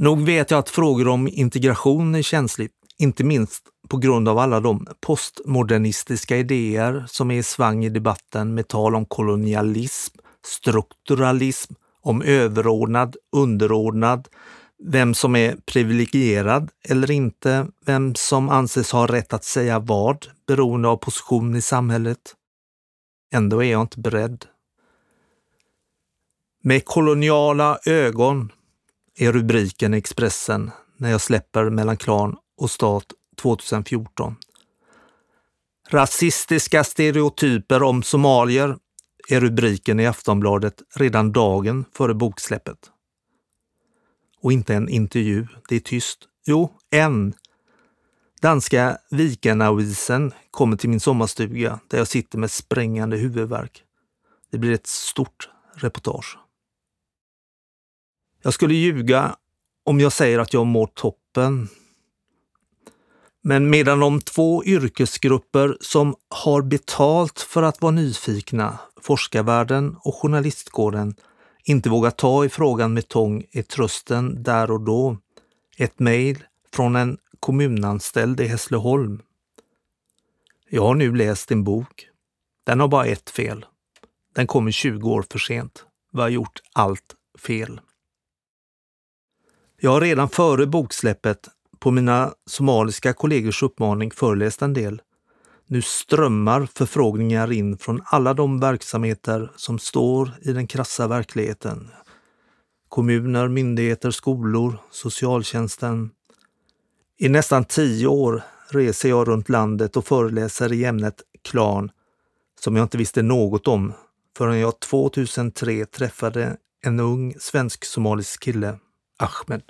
Nog vet jag att frågor om integration är känsligt, inte minst på grund av alla de postmodernistiska idéer som är i svang i debatten med tal om kolonialism, strukturalism, om överordnad, underordnad, vem som är privilegierad eller inte, vem som anses ha rätt att säga vad beroende av position i samhället. Ändå är jag inte beredd. Med koloniala ögon är rubriken i Expressen när jag släpper mellan klan och stat 2014. Rasistiska stereotyper om somalier är rubriken i Aftonbladet redan dagen före boksläppet. Och inte en intervju, det är tyst. Jo, en. Danska Vikenavisen kommer till min sommarstuga där jag sitter med sprängande huvudvärk. Det blir ett stort reportage. Jag skulle ljuga om jag säger att jag mår toppen. Men medan de två yrkesgrupper som har betalt för att vara nyfikna, forskarvärlden och journalistkåren, inte vågar ta i frågan med tång är trösten där och då ett mejl från en kommunanställd i Hässleholm. Jag har nu läst din bok. Den har bara ett fel. Den kommer 20 år för sent. Vi har gjort allt fel. Jag har redan före boksläppet på mina somaliska kollegors uppmaning föreläst en del. Nu strömmar förfrågningar in från alla de verksamheter som står i den krassa verkligheten. Kommuner, myndigheter, skolor, socialtjänsten. I nästan tio år reser jag runt landet och föreläser i ämnet klan som jag inte visste något om förrän jag 2003 träffade en ung svensk-somalisk kille Ahmed.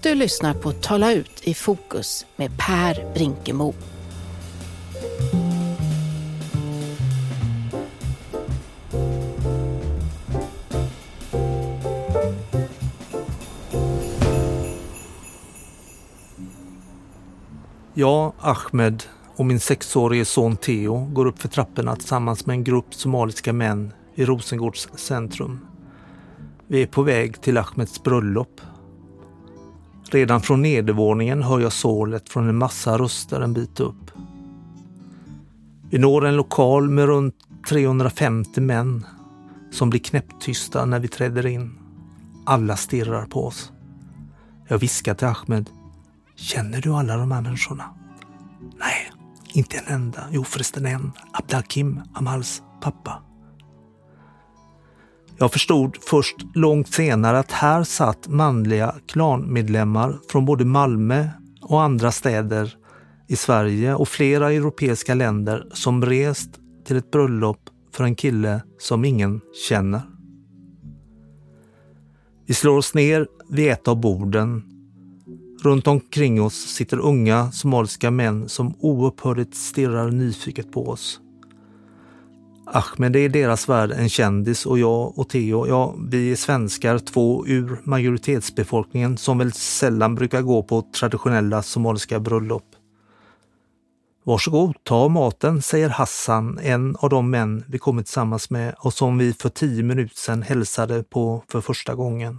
Du lyssnar på Tala ut i fokus med Per Brinkemo. Jag, Ahmed och min sexårige son Theo går upp för trapporna tillsammans med en grupp somaliska män i Rosengårds centrum. Vi är på väg till Ahmeds bröllop. Redan från nedervåningen hör jag sålet från en massa röster en bit upp. Vi når en lokal med runt 350 män som blir knäpptysta när vi träder in. Alla stirrar på oss. Jag viskar till Ahmed. Känner du alla de här människorna? Nej, inte en enda. Jo förresten en. Abdakim, Amals pappa. Jag förstod först långt senare att här satt manliga klanmedlemmar från både Malmö och andra städer i Sverige och flera europeiska länder som rest till ett bröllop för en kille som ingen känner. Vi slår oss ner vid ett av borden. Runt omkring oss sitter unga somaliska män som oupphörligt stirrar nyfiket på oss. Ahmed är i deras värld en kändis och jag och Theo, ja, vi är svenskar, två ur majoritetsbefolkningen som väl sällan brukar gå på traditionella somaliska bröllop. Varsågod, ta maten, säger Hassan, en av de män vi kommit tillsammans med och som vi för tio minuter sedan hälsade på för första gången.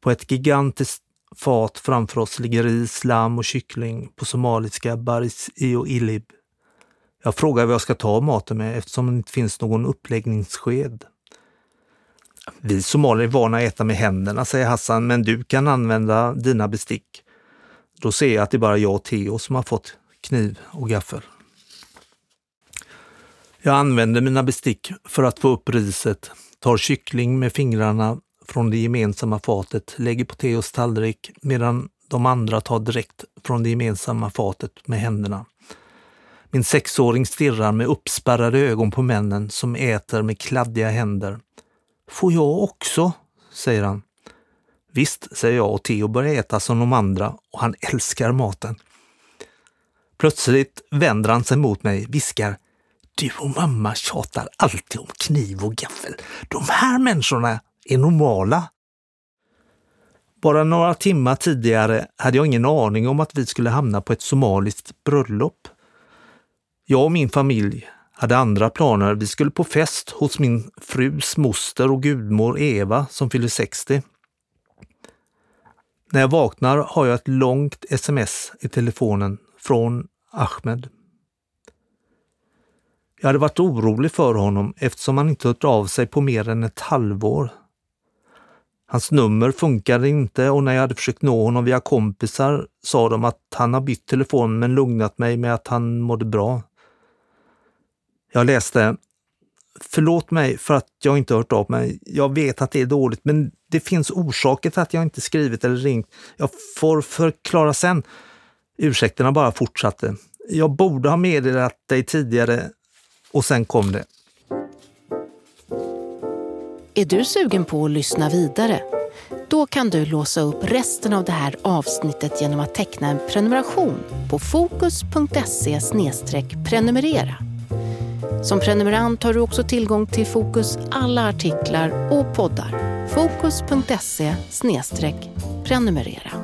På ett gigantiskt fat framför oss ligger ris, lamm och kyckling på somaliska baris och ilib. Jag frågar vad jag ska ta maten med eftersom det inte finns någon uppläggningssked. Vi somalier är vana att äta med händerna, säger Hassan, men du kan använda dina bestick. Då ser jag att det är bara jag och Theo som har fått kniv och gaffel. Jag använder mina bestick för att få upp riset, tar kyckling med fingrarna från det gemensamma fatet, lägger på Theos tallrik medan de andra tar direkt från det gemensamma fatet med händerna. Min sexåring stirrar med uppspärrade ögon på männen som äter med kladdiga händer. Får jag också? säger han. Visst, säger jag och Theo börjar äta som de andra och han älskar maten. Plötsligt vänder han sig mot mig, viskar Du och mamma tjatar alltid om kniv och gaffel. De här människorna är normala. Bara några timmar tidigare hade jag ingen aning om att vi skulle hamna på ett somaliskt bröllop. Jag och min familj hade andra planer. Vi skulle på fest hos min frus moster och gudmor Eva som fyller 60. När jag vaknar har jag ett långt sms i telefonen från Ahmed. Jag hade varit orolig för honom eftersom han inte hört av sig på mer än ett halvår. Hans nummer funkade inte och när jag hade försökt nå honom via kompisar sa de att han har bytt telefon men lugnat mig med att han mådde bra. Jag läste Förlåt mig för att jag inte hört av mig. Jag vet att det är dåligt, men det finns orsaker till att jag inte skrivit eller ringt. Jag får förklara sen. Ursäkterna bara fortsatte. Jag borde ha meddelat dig tidigare och sen kom det. Är du sugen på att lyssna vidare? Då kan du låsa upp resten av det här avsnittet genom att teckna en prenumeration på fokus.se prenumerera. Som prenumerant har du också tillgång till Fokus alla artiklar och poddar. Fokus.se prenumerera.